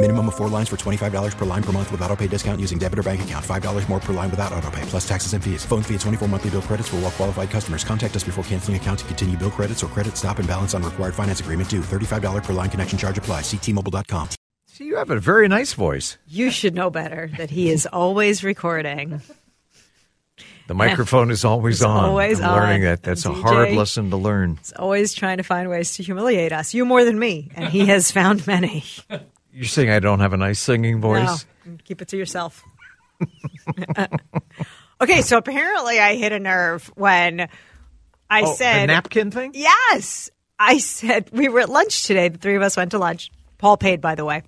Minimum of four lines for $25 per line per month with auto pay discount using debit or bank account. $5 more per line without auto pay, plus taxes and fees. Phone fee at 24 monthly bill credits for all well qualified customers. Contact us before canceling account to continue bill credits or credit stop and balance on required finance agreement due. $35 per line connection charge apply. Ctmobile.com. See, you have a very nice voice. You should know better that he is always recording. The microphone is always It's on. always I'm learning that. That's a hard lesson to learn. He's always trying to find ways to humiliate us. You more than me, and he has found many. You're saying I don't have a nice singing voice? No, keep it to yourself. okay, so apparently I hit a nerve when I Oh, said the napkin thing? Yes, I said we were at lunch today. The three of us went to lunch. Paul paid, by the way.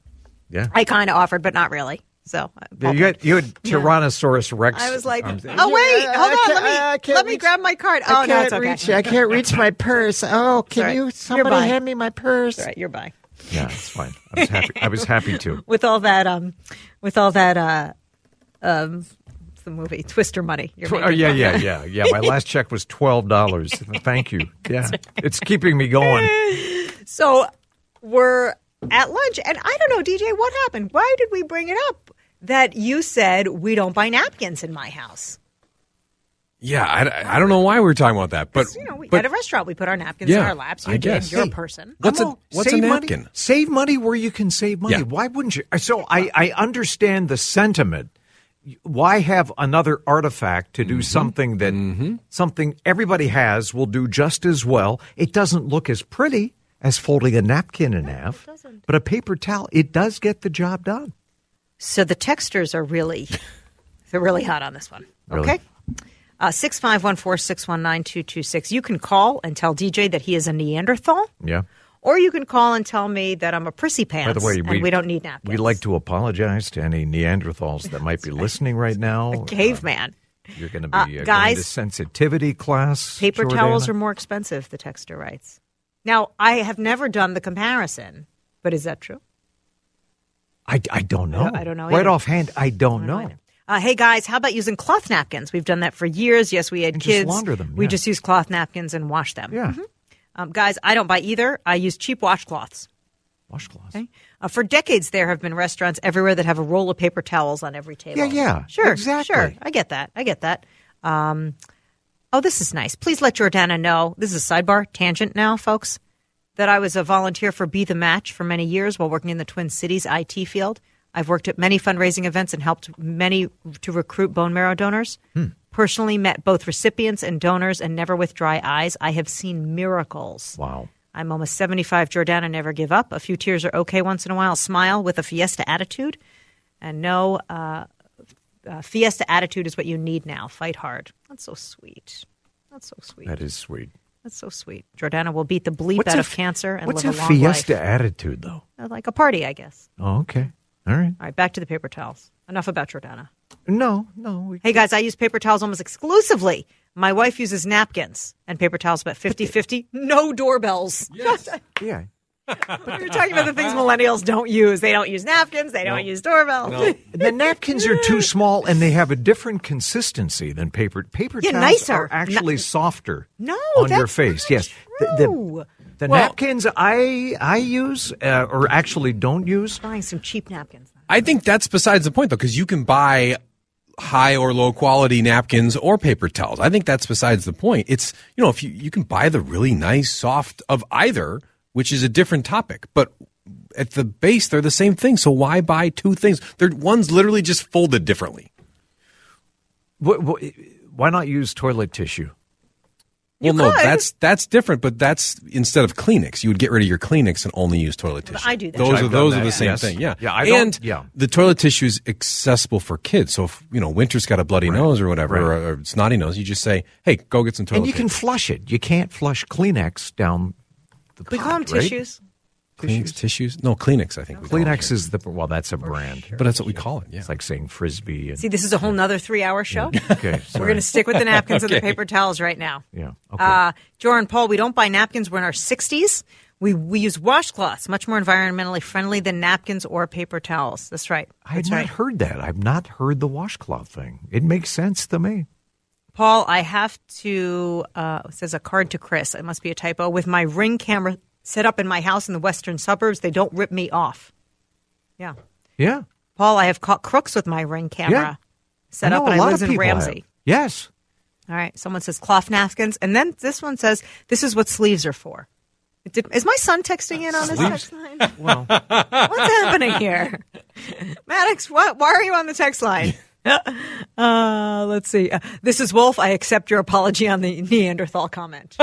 Yeah. I kind of offered, but not really. So uh, Paul you, had, you had Tyrannosaurus Rex. I was like, um, oh wait, hold on, let me I let me reach- grab my card. I Oh no, can't it's okay. reach. I can't reach my purse. Oh, can Sorry. you? Somebody hand me my purse. All right, you're buying. Yeah, it's fine. I was happy. I was happy to. with all that um with all that uh um the movie Twister money. You're Oh, yeah, yeah, yeah, yeah. My last check was twelve dollars. Thank you. Yeah, it's keeping me going. So we're at lunch, and I don't know, DJ, what happened? Why did we bring it up? That you said we don't buy napkins in my house. Yeah, I, I don't know why we were talking about that, but, You know, we, but at a restaurant, we put our napkins in our laps. You I guess. You're Hey, a person. what's I'm a all- what's a save napkin? Money, save money where you can save money. Yeah. Why wouldn't you? So I, I understand the sentiment. Why have another artifact to do Mm-hmm. something that something everybody has will do just as well? It doesn't look as pretty as folding a napkin in half, but a paper towel it does get the job done. So the texters are really, they're really hot on this one. Really? Okay. Uh, Six five one four six one nine two two six. You can call and tell DJ that he is a Neanderthal, Yeah. or you can call and tell me that I'm a prissy pants. By the way, and we, don't need napkins. We'd like to apologize to any Neanderthals that might be listening right now. Uh, caveman. You're going to be Uh, uh, guys, to sensitivity class. Paper towels are more expensive. The texter writes. Now I have never done the comparison, but is that true? I, I don't know. I don't know Right either. offhand, I don't know. Uh, hey guys, how about using cloth napkins? We've done that for years. Yes, we had And just kids. launder them, We just use cloth napkins and wash them. Yeah. Um, guys, I don't buy either. I use cheap washcloths. Washcloths. Okay. Uh, for decades, there have been restaurants everywhere that have a roll of paper towels on every table. Yeah, yeah, Sure, exactly. Sure, I get that. I get that. Um, oh, this is nice. Please let Jordana know. This is a sidebar tangent now, folks. That I was a volunteer for Be the Match for many years while working in the Twin Cities IT field. I've worked at many fundraising events and helped many to recruit bone marrow donors. Personally, met both recipients and donors, and never with dry eyes. I have seen miracles. Wow. I'm almost 75. Jordana, never give up. A few tears are okay once in a while. Smile with a fiesta attitude. And no, uh, uh, fiesta attitude is what you need now. Fight hard. That's so sweet. That's so sweet. That is sweet. That's so sweet. Jordana will beat the bleep What's out a of cancer and live a a long fiesta life. attitude, though? Uh, Like a party, I guess. Oh, okay. All right. All right, back to the paper towels. Enough about Jordana. No, no. We, Hey guys, I use paper towels almost exclusively. My wife uses napkins and paper towels about 50 50. No doorbells. Yes. yeah. We were talking about the things millennials don't use. They don't use napkins. They don't use doorbells. the napkins are too small, and they have a different consistency than paper. Paper Yeah, towels nicer. are actually No- softer. No, on your face. not yes, The- the, the Well- napkins I I use uh, or actually don't use. Buying some cheap napkins. I think that's besides the point though, because you can buy high or low quality napkins or paper towels. I think that's besides the point. It's you know if you you can buy the really nice soft of either, which is a different topic, but at the base they're the same thing. So why buy two things? They're one's literally just folded differently. Wh- wh- Why not use toilet tissue? Well, no, that's that's different, but that's instead of Kleenex, you would get rid of your Kleenex and only use toilet tissue. I do that. Those I've are those that, are the same yes. thing. Yeah, Yeah, I don't- and yeah. the toilet tissue is accessible for kids. So if you know Winter's got a bloody nose or whatever, Right. or, or snotty nose, you just say, "Hey, go get some toilet." and you can flush it. You can't flush Kleenex down the we call them right? tissues. Kleenex tissues. No, Kleenex. I think we call it Kleenex here. is the well, that's a brand. but that's what we call it. Yeah. It's like saying frisbee. And, See, this is a whole nother three-hour show. okay, We're going to stick with the napkins and the paper towels right now. Yeah. Okay. Uh, Joran Paul, we don't buy napkins. We're in our 60s. We, we use washcloths, much more environmentally friendly than napkins or paper towels. That's right. I had not right. heard that. I've not heard the washcloth thing. It makes sense to me. Paul, I have to, uh, says a card to Chris. It must be a typo. With my ring camera set up in my house in the western suburbs, they don't rip me off. Yeah. Yeah. Paul, I have caught crooks with my ring camera Yeah. set up, and I live in. Ramsey. Yes. All right. Someone says cloth napkins. And then this one says, this is what sleeves are for. Did- Is my son texting in on this text line? Well, What's happening here? Maddox, what? Why are you on the text line? Uh, let's see. Uh, this is Wolf. I accept your apology on the Neanderthal comment.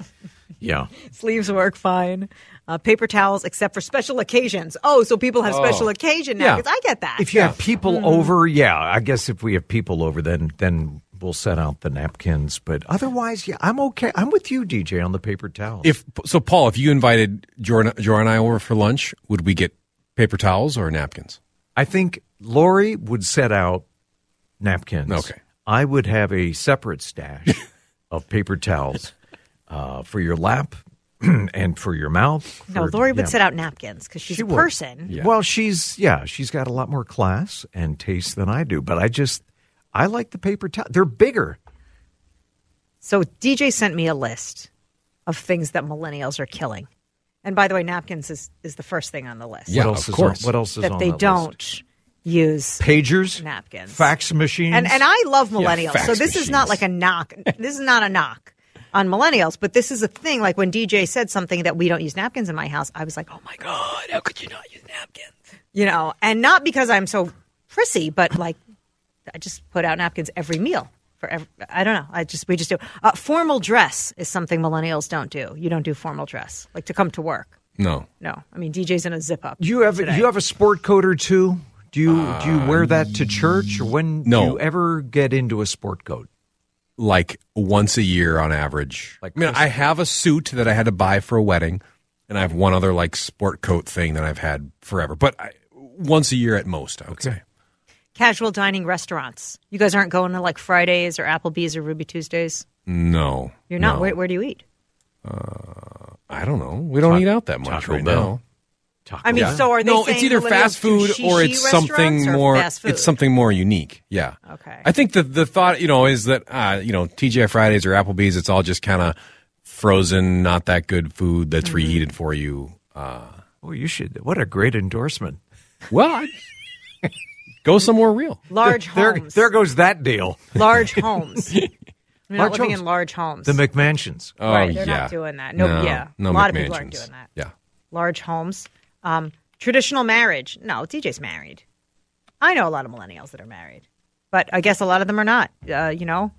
yeah. Sleeves work fine. Uh, paper towels, except for special occasions. Oh, so people have special occasion now. Yeah. napkins. I get that. If you have people over, yeah, I guess if we have people over, then then we'll set out the napkins. But otherwise, yeah, I'm okay. I'm with you, DJ, on the paper towels. If so, Paul, if you invited Jordan, Jordan and I over for lunch, would we get paper towels or napkins? I think Lori would set out napkins. Okay. I would have a separate stash of paper towels uh, for your lap and for your mouth. no, for- Lori would yeah. set out napkins because she's She a would. person. Yeah. Well, she's yeah, she's got a lot more class and taste than I do. But I just I like the paper towel. They're bigger. So DJ sent me a list of things that millennials are killing. And by the way, napkins is, is the first thing on the list. Yeah, what else of is course. On, what else is that on they that don't list? Use Pagers, napkins. fax machines, And and I love millennials. fax so this is not like a knock. this is not a knock on millennials, but this is a thing. Like when DJ said something that we don't use napkins in my house, I was like, "Oh my god, how could you not use napkins?" You know, and not because I'm so prissy, but like I just put out napkins every meal for every, I don't know. I just we just do. Uh, formal dress is something millennials don't do. You don't do formal dress, like to come to work. No. No, I mean DJ's in a zip up. You have today. you have a sport coat or two? Do you do you wear that to um, church or when no. do you ever get into a sport coat? like once a year on average. Like I mean, I have a suit that I had to buy for a wedding, and I have one other like sport coat thing that I've had forever. But I, once a year at most, I would say. casual dining restaurants? You guys aren't going to like Fridays or Applebee's or Ruby Tuesdays. No, You're not. no. Where, where do you eat? Uh, I don't know. We don't Ta- eat out that much Taco right Bell. now. Taco I mean, Bell? so are they? no, it's either fast food or it's something or more. It's something more unique. Yeah. Okay. I think the the thought you know is that uh, you know TGI Fridays or Applebee's, it's all just kind of frozen, not that good food that's Mm-hmm. reheated for you. Uh, oh, you should. What a great endorsement. well, I, go somewhere real. large There, homes. there goes that deal. large homes. We're not Large living homes. in large homes. The McMansions. Oh right, they're yeah, not doing that. No, yeah, no a lot of people aren't McMansions. doing that. Yeah. Large homes, um, traditional marriage. No, DJ's married. I know a lot of millennials that are married, but I guess a lot of them are not. Uh, you know,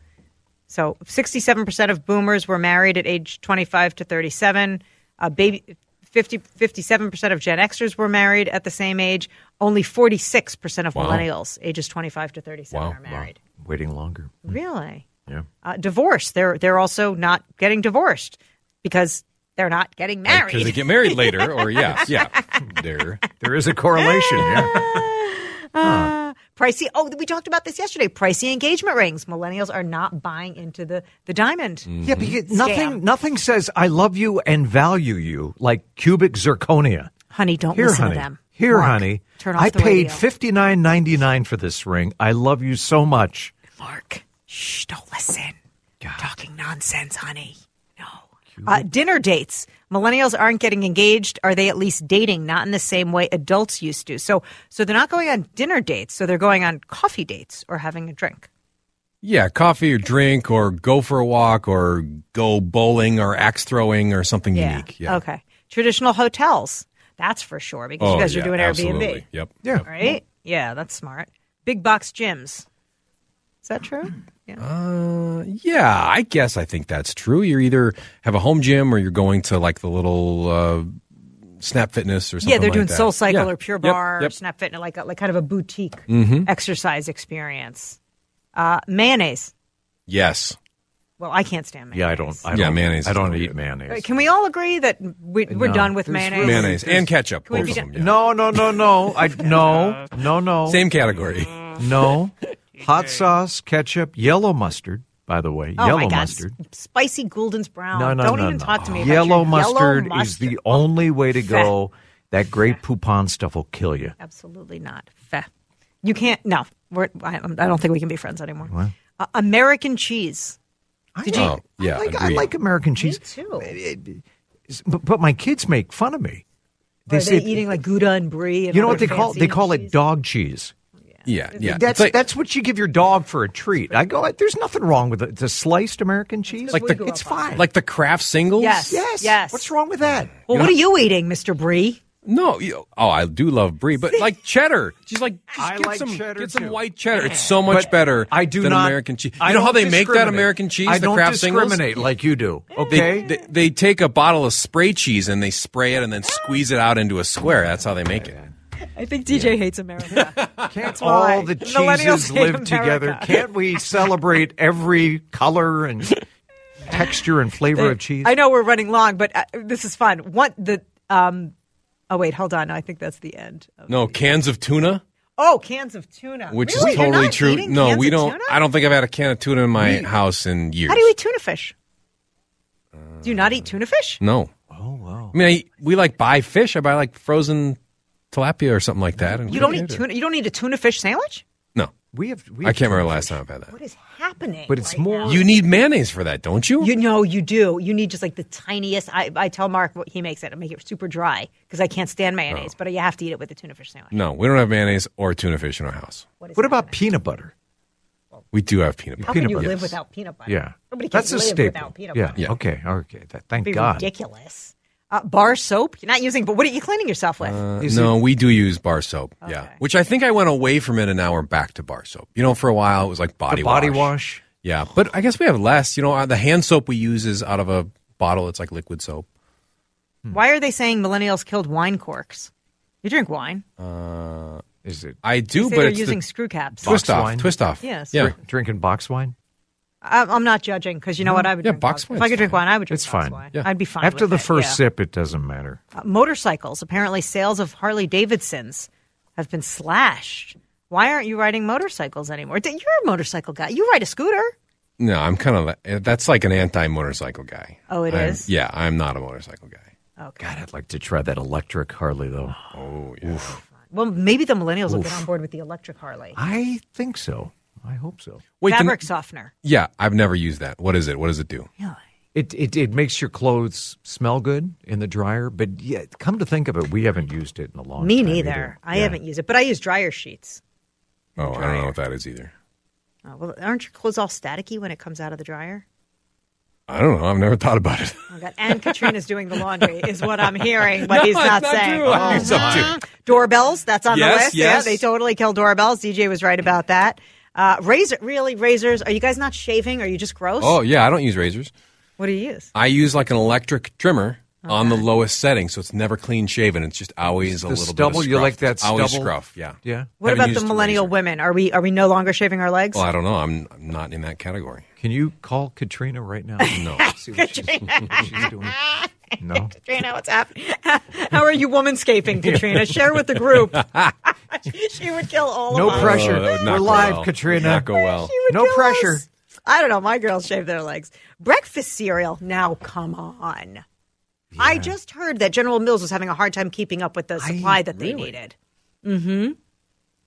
so sixty-seven percent of boomers were married at age twenty-five to thirty-seven. Uh, baby. 50, 57% of Gen Xers were married at the same age. Only 46% of Wow. millennials, ages 25 to 37, Wow. are married. Waiting longer. Really? Yeah. uh, divorce. They're they're also not getting divorced because they're not getting married. Because they get married later, or yeah, yeah, there. There is a correlation. Yeah. Uh, pricey. Oh, we talked about this yesterday. Pricey engagement rings. Millennials are not buying into the the diamond. Mm-hmm. Yeah, because Scam. nothing nothing says I love you and value you like cubic zirconia. Honey, don't Here, listen honey. to them. Here, Mark, honey. Turn off I the paid fifty nine ninety nine for this ring. I love you so much. Mark, shh, don't listen. Talking nonsense, honey. No. Uh, dinner dates. Millennials aren't getting engaged. Are they at least dating? Not in the same way adults used to. So, so they're not going on dinner dates. So they're going on coffee dates or having a drink. Yeah, coffee or drink, or go for a walk, or go bowling, or axe throwing, or something unique. Yeah. Okay. Traditional hotels. That's for sure because Oh, you guys yeah, are doing absolutely. Airbnb. Yep. Yeah. Right? Yeah, that's smart. Big box gyms. Is that true? Yeah. Uh, yeah, I guess I think that's true. You either have a home gym or you're going to like the little uh, Snap Fitness or something. yeah, they're like doing that. Soul Cycle Yeah. or Pure Yep, Barre or yep. Snap Fitness, like a, like kind of a boutique Mhm. exercise experience. Uh, mayonnaise. Yes. Well, I can't stand mayonnaise. Yeah, I don't. I Yeah, don't, mayonnaise I don't eat good. mayonnaise. Can we all agree that we, we're No. done with There's mayonnaise? Mayonnaise and ketchup, both of them. Yeah. No, no, no, no. I no, no, no. Same category. No. Hot sauce, ketchup, yellow mustard. By the way, Oh yellow my God, mustard. Spicy Gulden's Brown. No, no, Don't no, even no. talk to me about Yellow mustard yellow is the mustard. only way to go. That Grey Poupon stuff will kill you. Absolutely not. Feh. You can't. No, we're, I, I don't think we can be friends anymore. What? Uh, American cheese. Did you? Oh, yeah. I like, I like American cheese. too. But, but my kids make fun of me. Are say they eating like Gouda and Brie? And You know what they call they call it dog cheese. Yeah, yeah. That's like, that's what you give your dog for a treat. I go, there's nothing wrong with it. It's a sliced American cheese. like the it's fine. like the Kraft singles. Yes. yes, Yes. What's wrong with that? Well, what are you eating, Mr. Brie? No, you, oh, I do love brie, but like cheddar, just like just I get like some cheddar, get some too. white cheddar. It's so much But better. I do than not American cheese. I know how they make that. American cheese? I the don't Kraft singles? discriminate like you do. They, Okay. they they take a bottle of spray cheese and they spray it and then squeeze it out into a square. That's how they make it. I think DJ hates America. Can't why. all the cheeses live together? Can't we celebrate every color and texture and flavor of cheese? I know we're running long, but uh, this is fun. What the? Um, oh wait, hold on. I think that's the end. Of No cans of tuna, Oh, cans of tuna, which Really? is You're totally not true. No, cans we of don't. tuna? I don't think I've had a can of tuna in my house in years. How do you eat tuna fish? do you not eat tuna fish? No. oh wow. I mean, I, we like buy fish. I buy like frozen tilapia or something like that. and You don't cook eat tuna. You don't eat a tuna fish sandwich. No, We have. We I can't remember the last time I've had that. What is happening? But it's right more- now? You need mayonnaise for that, don't you? You know, you do. You need just like the tiniest. I, I tell Mark what he makes it. I make it super dry because I can't stand mayonnaise, oh. but you have to eat it with a tuna fish sandwich. no, we don't have mayonnaise or tuna fish in our house. is What about happening? peanut butter? We do have peanut butter. How can peanut you butter? live Yes. without peanut butter? Yeah, nobody can that's a live staple. without peanut yeah. butter. Yeah. Okay. Okay. That, thank It'd be God. ridiculous. Uh, bar soap? You're not using, but what are you cleaning yourself with? Uh, no, we do use bar soap. Yeah, which I think I went away from it, and now we're back to bar soap. You know, for a while it was like body The body wash. wash. Yeah, but I guess we have less. You know, uh, the hand soap we use is out of a bottle. It's like liquid soap. Why are they saying millennials killed wine corks? You drink wine. Uh, Is it I They do, say but they're it's using the screw caps. twist off. wine? Twist off. Yes. Yeah. Drink- drinking box wine? I, I'm not judging because you know what I would Yeah, drink. box If I could drink fine. wine, I would drink It's box fine. wine. Yeah. I'd be fine After with the it, first yeah. sip, it doesn't matter. Uh, motorcycles. Apparently, sales of Harley Davidsons have been slashed. Why aren't you riding motorcycles anymore? You're a motorcycle guy. You ride a scooter. No, I'm kind of that's like an anti-motorcycle guy. Oh, it it is? is. Yeah, I'm not a motorcycle guy. Okay. God, I'd like to try that electric Harley, though. Oh yeah. Well, maybe the millennials will get on board with the electric Harley. I think so. I hope so. Wait, the- Fabric softener. yeah, I've never used that. What is it? What does it do? Really? It, it it makes your clothes smell good in the dryer, but yeah, come to think of it, we haven't used it in a long Me time. Me neither. either. I Yeah. haven't used it, but I use dryer sheets. Oh, I don't know what that is either. Oh, well, aren't your clothes all staticky when it comes out of the dryer? I don't know. I've never thought about it. Oh, God. And Katrina's doing the laundry, is what I'm hearing, but he's not, not saying. true. Oh, I do. Doorbells, that's on the Yes, list. Yeah, they totally kill doorbells. DJ was right about that. Uh, razor, really, razors. Are you guys not shaving? Are you just gross? Oh yeah, I don't use razors. What do you use? I use like an electric trimmer on the lowest setting, so it's never clean shaven. It's just always a The little stubble, bit of you like scruff. that Always stubble? scruff. Yeah. Yeah. What Haven't about the used a millennial razor. women? Are we are we no longer shaving our legs? Well, I don't know. I'm, I'm not in that category. Can you call Katrina right now? No. See what she's, what she's doing. No. Katrina, what's happening? How are you womanscaping, Katrina? Share with the group. she would kill all No of us. No pressure. Oh, that would not We're go live, well. Katrina. Not go well. She would No kill pressure. us. I don't know. My girls shave their legs. Breakfast cereal. Now, come on. I just heard that General Mills was having a hard time keeping up with the supply that they needed. Mm-hmm.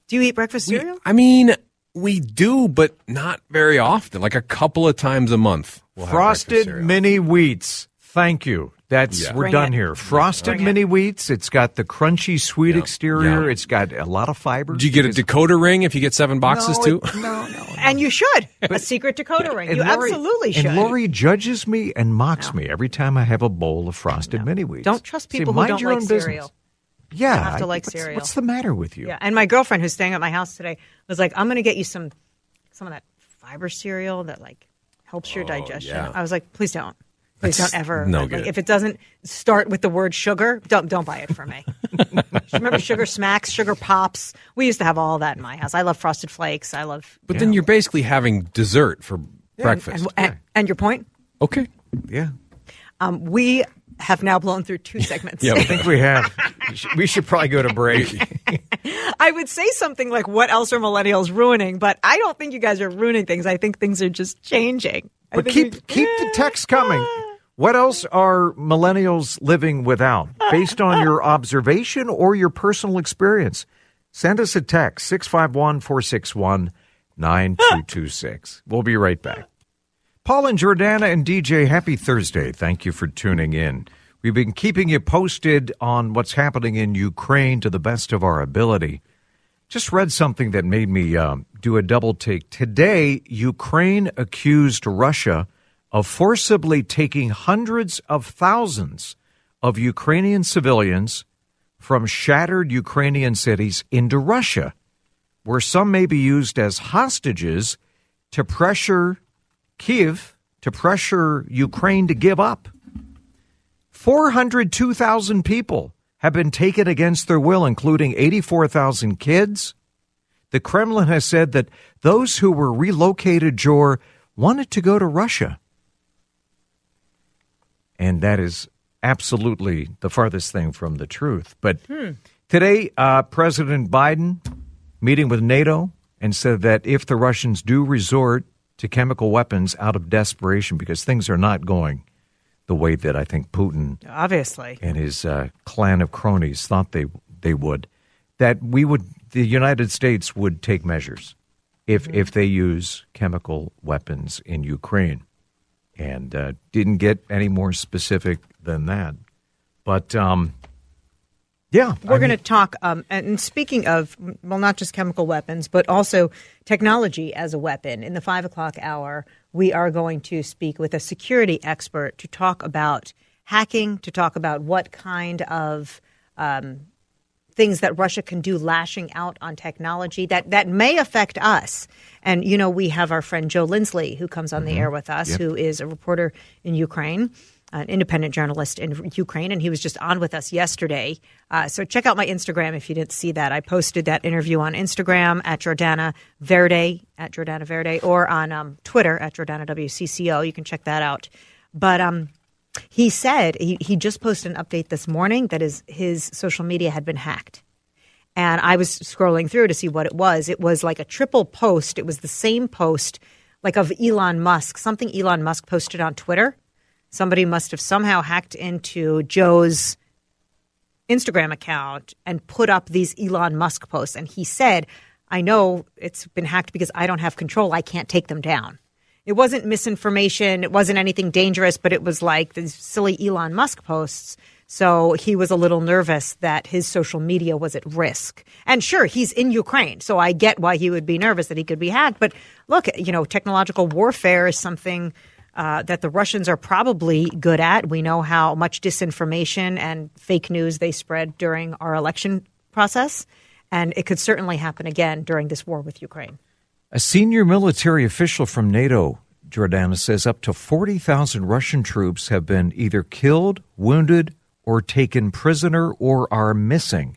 Do you eat breakfast We- cereal? I mean, we do, but not very often. Like a couple of times a month. We'll Frosted mini wheats. Thank you. That's Yeah. we're Bring done it. here. Frosted Bring it. mini wheats. It's got the crunchy sweet Yeah. exterior. Yeah. It's got a lot of fiber. Do you get a decoder ring if you get seven boxes no, too? it- no, no. And you should. a secret decoder ring. You Lori- absolutely should. And Lori judges me and mocks me every time I have a bowl of frosted mini wheats. Don't trust See, people who mind don't your like own business. cereal. Yeah, have to I- like what's, cereal. What's the matter with you? Yeah, and my girlfriend who's staying at my house today was like, "I'm going to get you some, some of that fiber cereal that like helps your oh, digestion. yeah. I was like, please don't. Please That's don't ever. no like, good. If it doesn't start with the word sugar, don't don't buy it for me. Remember sugar smacks, sugar pops? We used to have all that in my house. I love frosted flakes. I love But then you're basically having dessert for breakfast. and, and, and your point? okay. Yeah. Um, we have now blown through two segments. yeah, I think we have. We should- probably go to break. I would say something like, "What else are millennials ruining?" But I don't think you guys are ruining things. I think things are just changing. I But think keep we- keep the text coming. What else are millennials living without, based on your observation or your personal experience? Send us a text 651 461 9226. We'll be right back. Paul and Jordana and DJ, happy Thursday. Thank you for tuning in. We've been keeping you posted on what's happening in Ukraine to the best of our ability. Just read something that made me um, do a double take. Today, Ukraine accused Russia of forcibly taking hundreds of thousands of Ukrainian civilians from shattered Ukrainian cities into Russia, where some may be used as hostages to pressure Kiev, to pressure Ukraine to give up. 402,000 people have been taken against their will, including 84,000 kids. The Kremlin has said that those who were relocated, Jor, wanted to go to Russia. And that is absolutely the farthest thing from the truth. But today, uh, President Biden meeting with NATO and said that if the Russians do resort to chemical weapons out of desperation, because things are not going the way that I think Putin obviously. and his uh, clan of cronies thought they they would, that we would the United States would take measures if if they use chemical weapons in Ukraine, and uh, didn't get any more specific than that. But um, yeah, We're going to talk, um, and speaking of, well, not just chemical weapons, but also technology as a weapon. In the five o'clock hour, we are going to speak with a security expert to talk about hacking, to talk about what kind of um, things that Russia can do lashing out on technology that, that may affect us. And, you know, we have our friend Joe Lindsley who comes on the air with us, who is a reporter in Ukraine, an independent journalist in Ukraine, and he was just on with us yesterday. Uh, so check out my Instagram if you didn't see that. I posted that interview on Instagram at Jordana Verde, at Jordana Verde, or on um, Twitter at Jordana WCCO. You can check that out. But um, he said he, he just posted an update this morning that his, his social media had been hacked. And I was scrolling through to see what it was. It was like a triple post. It was the same post, like of Elon Musk, something Elon Musk posted on Twitter. Somebody must have somehow hacked into Joe's Instagram account and put up these Elon Musk posts. And he said, I know it's been hacked because I don't have control. I can't take them down. It wasn't misinformation. It wasn't anything dangerous, but it was like these silly Elon Musk posts. So he was a little nervous that his social media was at risk. And sure, he's in Ukraine. So I get why he would be nervous that he could be hacked. But look, you know, technological warfare is something uh, that the Russians are probably good at. We know how much disinformation and fake news they spread during our election process. And it could certainly happen again during this war with Ukraine. A senior military official from NATO, Jordana, says up to 40,000 Russian troops have been either killed, wounded, or taken prisoner or are missing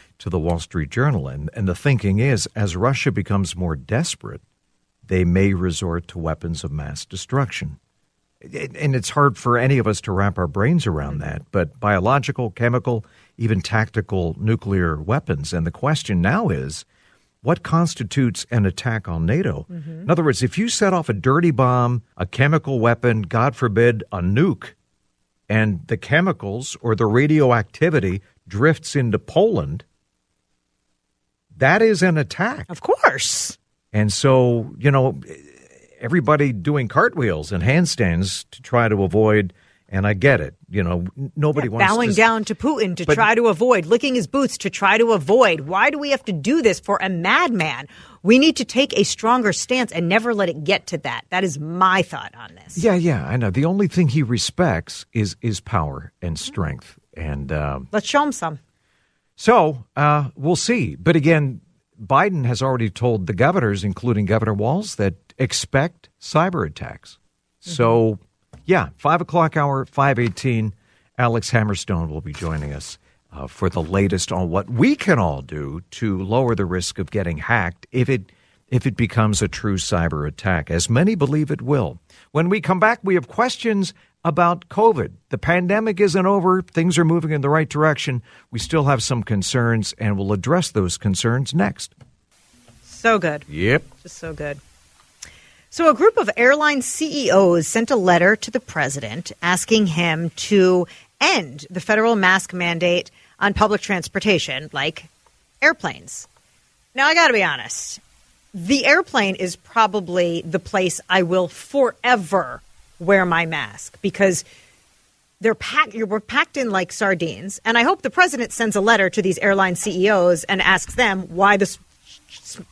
to the Wall Street Journal. And, and the thinking is as Russia becomes more desperate, they may resort to weapons of mass destruction. And it's hard for any of us to wrap our brains around that, but biological, chemical, even tactical nuclear weapons. And the question now is what constitutes an attack on NATO? Mm-hmm. In other words, if you set off a dirty bomb, a chemical weapon, God forbid, a nuke, and the chemicals or the radioactivity drifts into Poland, that is an attack. Of course. And so, you know, everybody doing cartwheels and handstands to try to avoid and I get it. You know, nobody yeah, wants bowing to, down to Putin to but, try to avoid, licking his boots to try to avoid. Why do we have to do this for a madman? We need to take a stronger stance and never let it get to that. That is my thought on this. Yeah, yeah, I know. The only thing he respects is is power and strength, and uh, let's show him some. So uh, we'll see. But again, Biden has already told the governors, including Governor Walz, that expect cyber attacks. Mm-hmm. So yeah, five o'clock hour, five eighteen. Alex Hamerstone will be joining us uh, for the latest on what we can all do to lower the risk of getting hacked if it if it becomes a true cyber attack, as many believe it will. When we come back, we have questions about COVID. The pandemic isn't over. Things are moving in the right direction. We still have some concerns, and we'll address those concerns next. So good. Yep. Just so good. So, a group of airline CEOs sent a letter to the president asking him to end the federal mask mandate on public transportation, like airplanes. Now, I got to be honest. The airplane is probably the place I will forever wear my mask because they're packed. We're packed in like sardines, and I hope the president sends a letter to these airline CEOs and asks them why the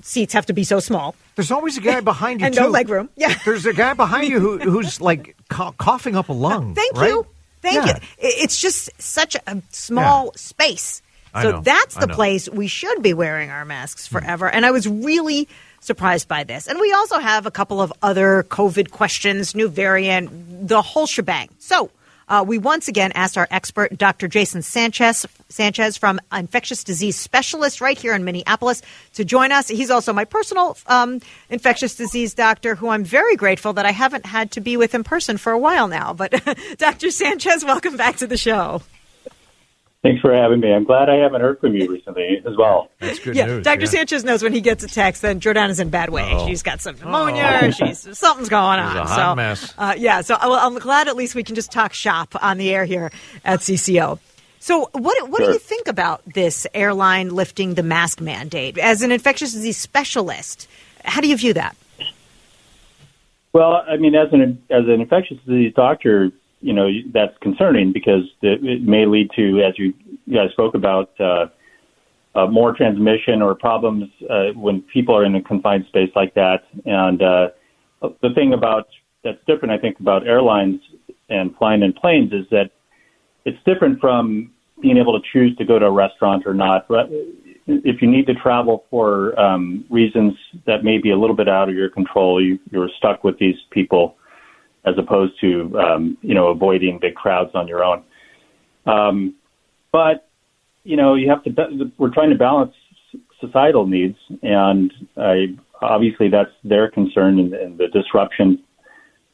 seats have to be so small. There's always a guy behind you and too. no leg room. Yeah, there's a guy behind you who, who's like coughing up a lung. Thank right? you, thank yeah. you. It's just such a small yeah. space. So that's the place we should be wearing our masks hmm. forever. Mm. And I was really surprised by this. And we also have a couple of other COVID questions, new variant, the whole shebang. So uh, we once again asked our expert, Dr. Jason Sanchez, Sanchez from infectious disease specialist right here in Minneapolis, to join us. He's also my personal um, infectious disease doctor, who I'm very grateful that I haven't had to be with in person for a while now. But Dr. Sanchez, welcome back to the show. Thanks for having me. I'm glad I haven't heard from you recently as well. That's good yeah, news. Dr. Yeah. Sanchez knows when he gets a text, then Jordana's in bad way. Oh. She's got some pneumonia. Oh. She's something's going on. a hot so, mess. Uh, yeah, so well, I'm glad at least we can just talk shop on the air here at CCO. So, what what sure. do you think about this airline lifting the mask mandate as an infectious disease specialist? How do you view that? Well, I mean, as an as an infectious disease doctor, you know that's concerning because it, may lead to, as you guys spoke about, uh, uh, more transmission or problems uh, when people are in a confined space like that. And uh, the thing about that's different, I think, about airlines and flying in planes is that it's different from being able to choose to go to a restaurant or not. If you need to travel for um, reasons that may be a little bit out of your control, you, you're stuck with these people as opposed to um, you know avoiding big crowds on your own. Um, but you know you have to. We're trying to balance societal needs, and I, obviously that's their concern and, and the disruption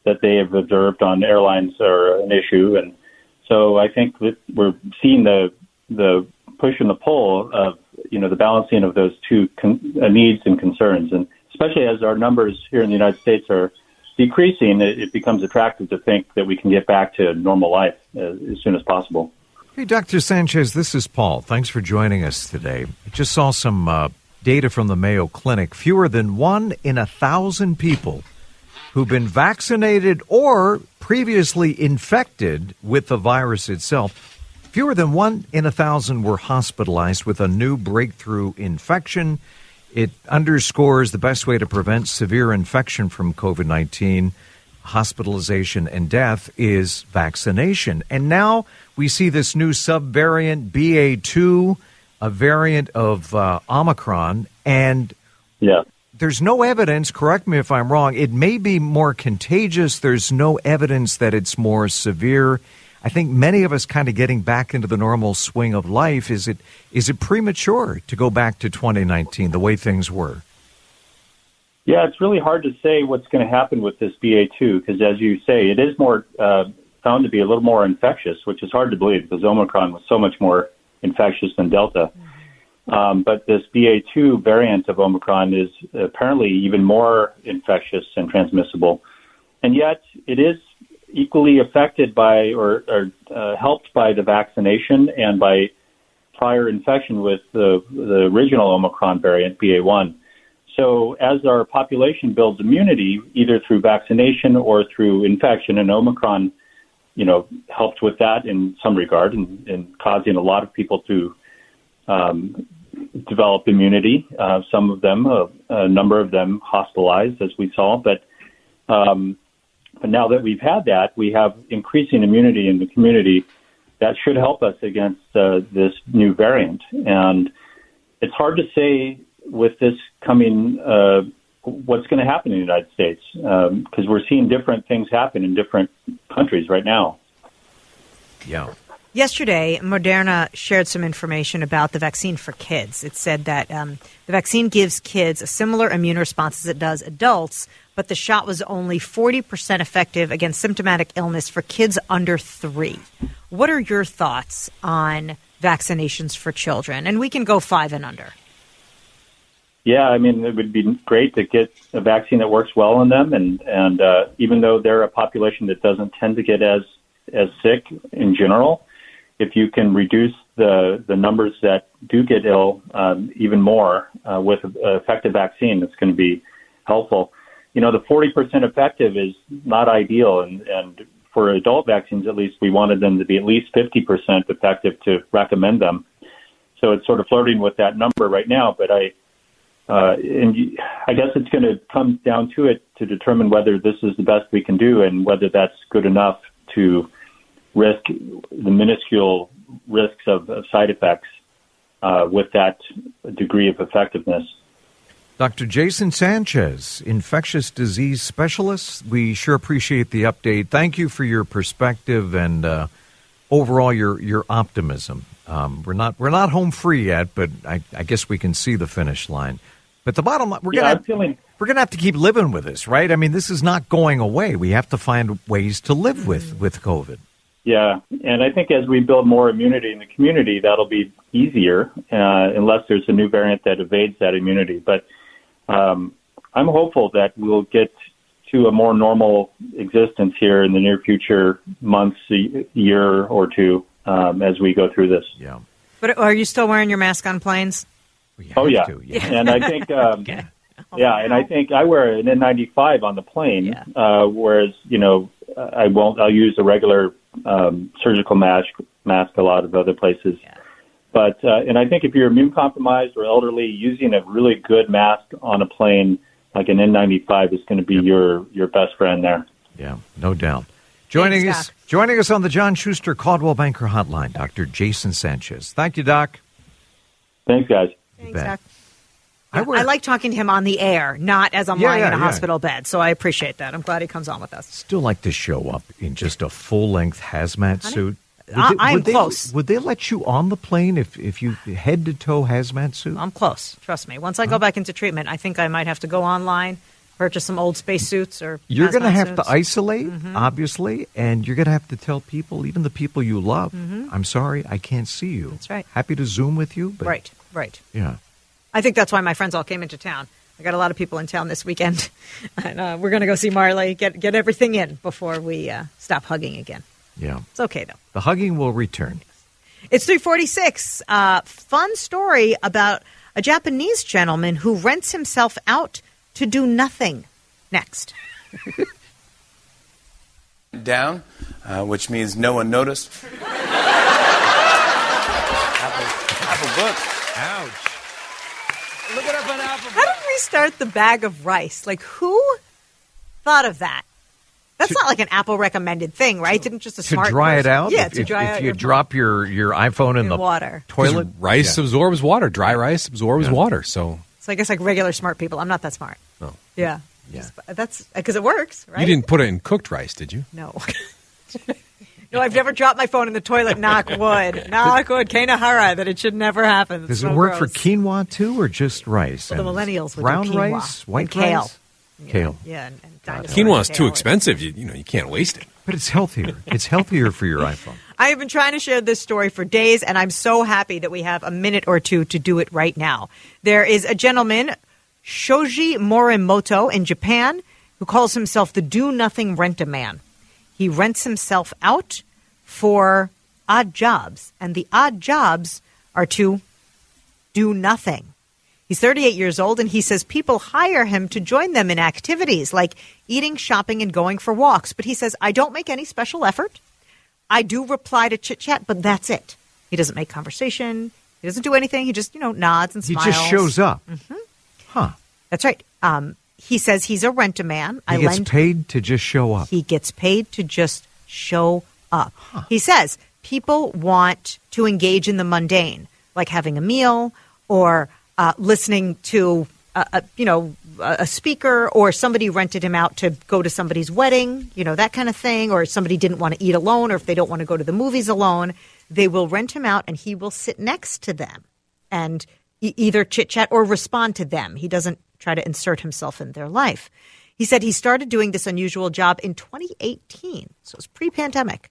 that they have observed on airlines are an issue, and so I think that we're seeing the the push and the pull of you know the balancing of those two con- uh, needs and concerns, and especially as our numbers here in the United States are decreasing, it, it becomes attractive to think that we can get back to normal life as, as soon as possible. Hey, Dr. Sanchez, this is Paul. Thanks for joining us today. I just saw some uh, data from the Mayo Clinic. Fewer than one in a thousand people who've been vaccinated or previously infected with the virus itself. Fewer than one in a thousand were hospitalized with a new breakthrough infection. It underscores the best way to prevent severe infection from COVID 19 hospitalization and death is vaccination. And now we see this new subvariant BA2, a variant of uh, Omicron, and yeah. there's no evidence, correct me if I'm wrong, it may be more contagious. There's no evidence that it's more severe. I think many of us kind of getting back into the normal swing of life. Is it is it premature to go back to 2019 the way things were? Yeah, it's really hard to say what's going to happen with this BA2 because, as you say, it is more uh, found to be a little more infectious, which is hard to believe because Omicron was so much more infectious than Delta. Um, but this BA2 variant of Omicron is apparently even more infectious and transmissible. And yet, it is equally affected by or, or uh, helped by the vaccination and by prior infection with the, the original Omicron variant, BA1. So, as our population builds immunity, either through vaccination or through infection, and Omicron, you know, helped with that in some regard, and, and causing a lot of people to um, develop immunity. Uh, some of them, uh, a number of them, hospitalized, as we saw. But um, but now that we've had that, we have increasing immunity in the community that should help us against uh, this new variant. And it's hard to say with this coming, uh, what's going to happen in the United States because um, we're seeing different things happen in different countries right now. Yeah. Yesterday, Moderna shared some information about the vaccine for kids. It said that um, the vaccine gives kids a similar immune response as it does adults, but the shot was only 40% effective against symptomatic illness for kids under three. What are your thoughts on vaccinations for children? And we can go five and under. Yeah, I mean, it would be great to get a vaccine that works well on them, and and uh, even though they're a population that doesn't tend to get as as sick in general, if you can reduce the the numbers that do get ill um, even more uh, with an effective vaccine, it's going to be helpful. You know, the 40% effective is not ideal, and and for adult vaccines, at least, we wanted them to be at least 50% effective to recommend them. So it's sort of flirting with that number right now, but I uh, and I guess it's going to come down to it to determine whether this is the best we can do and whether that's good enough to risk the minuscule risks of, of side effects uh, with that degree of effectiveness. Dr. Jason Sanchez, infectious disease specialist. We sure appreciate the update. Thank you for your perspective and uh, overall your your optimism. Um, we're not we're not home free yet, but I, I guess we can see the finish line. But the bottom line, we're yeah, gonna feeling... we're gonna have to keep living with this, right? I mean, this is not going away. We have to find ways to live with with COVID. Yeah, and I think as we build more immunity in the community, that'll be easier, uh, unless there's a new variant that evades that immunity. But um, I'm hopeful that we'll get to a more normal existence here in the near future, months, a year or two, um, as we go through this. Yeah. But are you still wearing your mask on planes? Oh yeah. To, yeah. and I think um, okay. oh, yeah, and I think I wear an N95 on the plane, Yeah. uh, whereas you know I won't. I'll use a regular um, surgical mask mask a lot of other places. Yeah. But uh, and I think if you're immune compromised or elderly, using a really good mask on a plane like an N95 is going to be your your best friend there. Yeah, no doubt. Joining Thanks, us, Doc. joining us on the John Schuster Coldwell Banker Hotline, Dr. Jason Sanchez. Thank you, Doc. Thanks, guys. Thanks, bet. Doc. I I, like talking to him on the air, not as I'm Yeah, lying yeah, in a yeah. hospital bed. So I appreciate that. I'm glad he comes on with us. Still like to show up in just a full length hazmat suit. I- I'm they, close. Would they let you on the plane if, if you head to toe hazmat suit? I'm close. Trust me. Once I go back into treatment, I think I might have to go online purchase some old spacesuits or You're going to have suits. to isolate, Mhm. obviously, and you're going to have to tell people, even the people you love, Mhm. I'm sorry, I can't see you. That's right. Happy to Zoom with you, but Right, right. yeah. I think that's why my friends all came into town. I got a lot of people in town this weekend, and uh, we're going to go see Marley, get get everything in before we uh, stop hugging again. Yeah. It's okay though. The hugging will return. It's 346. Uh, fun story about a Japanese gentleman who rents himself out to do nothing. Next. down, uh, which means no one noticed. Apple, Apple book. Ouch. Look it up on Apple How did we start the bag of rice? Like, who thought of that? That's not like an Apple recommended thing, right? Didn't just a To smart dry it out? Yeah, if, to dry if out If you your drop your, your iPhone in, In the water. toilet. Rice Yeah. absorbs water. Dry rice absorbs water. So So I guess like regular smart people. I'm not that smart. No. Yeah. Yeah. That's because it works, right? you didn't put it in cooked rice, did you? No. no, I've never dropped my phone in the toilet. Knock wood. Knock wood. Kenahora. That it should never happen. It's Does so it work for quinoa too, or just rice? Well, the And millennials would do brown quinoa rice, white and kale. rice, kale. Yeah, and, and dinosaur Quinoa is too expensive. You, you know, you can't waste it. But it's healthier. it's healthier for your iPhone. I have been trying to share this story for days, and I'm so happy that we have a minute or two to do it right now. There is a gentleman, Shoji Morimoto, in Japan, who calls himself the Do Nothing Rent a Man. He rents himself out for odd jobs, and the odd jobs are to do nothing. He's 38 years old, and he says people hire him to join them in activities like eating, shopping, and going for walks. But he says, I don't make any special effort. I do reply to chit chat, but that's it. He doesn't make conversation. He doesn't do anything. He just, you know, nods and smiles. He just shows up. Huh. That's right. Um, he says he's a rent a man. He I gets lend paid to just show up. he gets paid to just show up. He says people want to engage in the mundane, like having a meal or uh, listening to, a, a, you know, a speaker or somebody rented him out to go to somebody's wedding, you know, that kind of thing, or somebody didn't want to eat alone, or if they don't want to go to the movies alone, they will rent him out and he will sit next to them and e- either chit chat or respond to them. He doesn't try to insert himself in their life. He said he started doing this unusual job in 2018, so it was pre pandemic.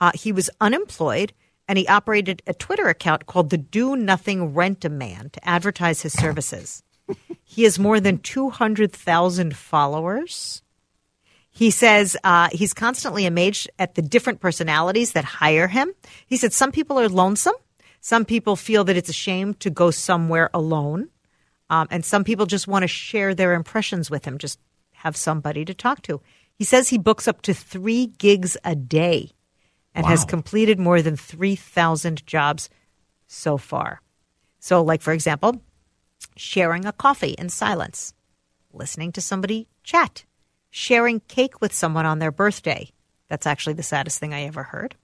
Uh, he was unemployed and he operated a Twitter account called the Do Nothing Rent a Man to advertise his services. he has more than 200,000 followers. He says uh, he's constantly amazed at the different personalities that hire him. He said some people are lonesome. Some people feel that it's a shame to go somewhere alone. Um, and some people just want to share their impressions with him, just have somebody to talk to. He says he books up to three gigs a day and has completed more than 3,000 jobs so far. So, like, for example, sharing a coffee in silence, listening to somebody chat, sharing cake with someone on their birthday. That's actually the saddest thing I ever heard.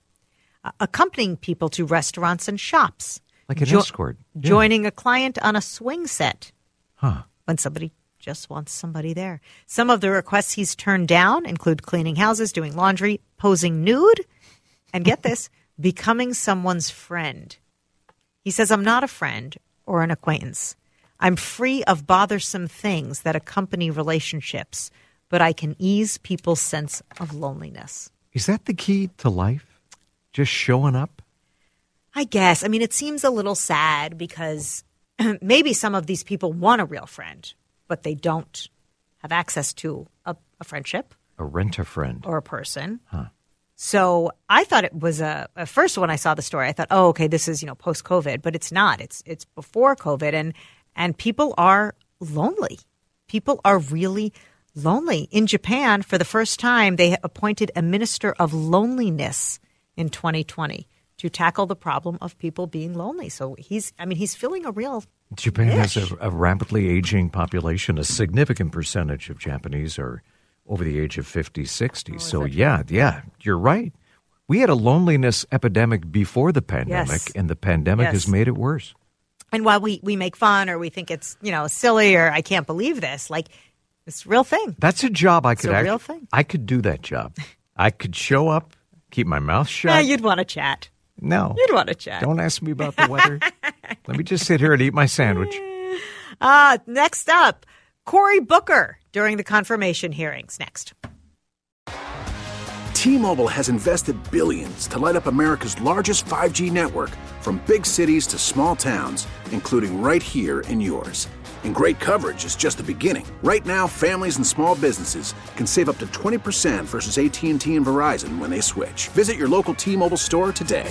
Uh, accompanying people to restaurants and shops. Like an Jo- escort. Yeah. Joining a client on a swing set Huh. when somebody just wants somebody there. Some of the requests he's turned down include cleaning houses, doing laundry, posing nude, and get this, becoming someone's friend. He says, I'm not a friend or an acquaintance. I'm free of bothersome things that accompany relationships, but I can ease people's sense of loneliness. Is that the key to life? Just showing up? I guess. I mean, it seems a little sad because maybe some of these people want a real friend, but they don't have access to a, a friendship A rent a friend. or a person. Huh. So I thought it was a at first when I saw the story, I thought, oh, okay, this is you know post COVID, but it's not. It's it's before COVID, and and people are lonely. People are really lonely in Japan. For the first time, they appointed a minister of loneliness in 2020 to tackle the problem of people being lonely. So he's, I mean, he's filling a real Japan has a, a rapidly aging population. A significant percentage of Japanese are over the age of 50, 60. so, yeah, yeah, you're right. We had a loneliness epidemic before the pandemic, Yes. and the pandemic Yes. has made it worse. And while we, we make fun or we think it's, you know, silly or I can't believe this, like it's a real thing. That's a job I It's could a act- real thing. I could do that job. I could show up, keep my mouth shut. Yeah, you'd want to chat. no. You'd want to chat. Don't ask me about the weather. Let me just sit here and eat my sandwich. Ah, next up, Cory Booker during the confirmation hearings. Next. T-Mobile has invested billions to light up America's largest 5G network from big cities to small towns, including right here in yours. And great coverage is just the beginning. Right now, families and small businesses can save up to 20% versus AT&T and Verizon when they switch. Visit your local T-Mobile store today.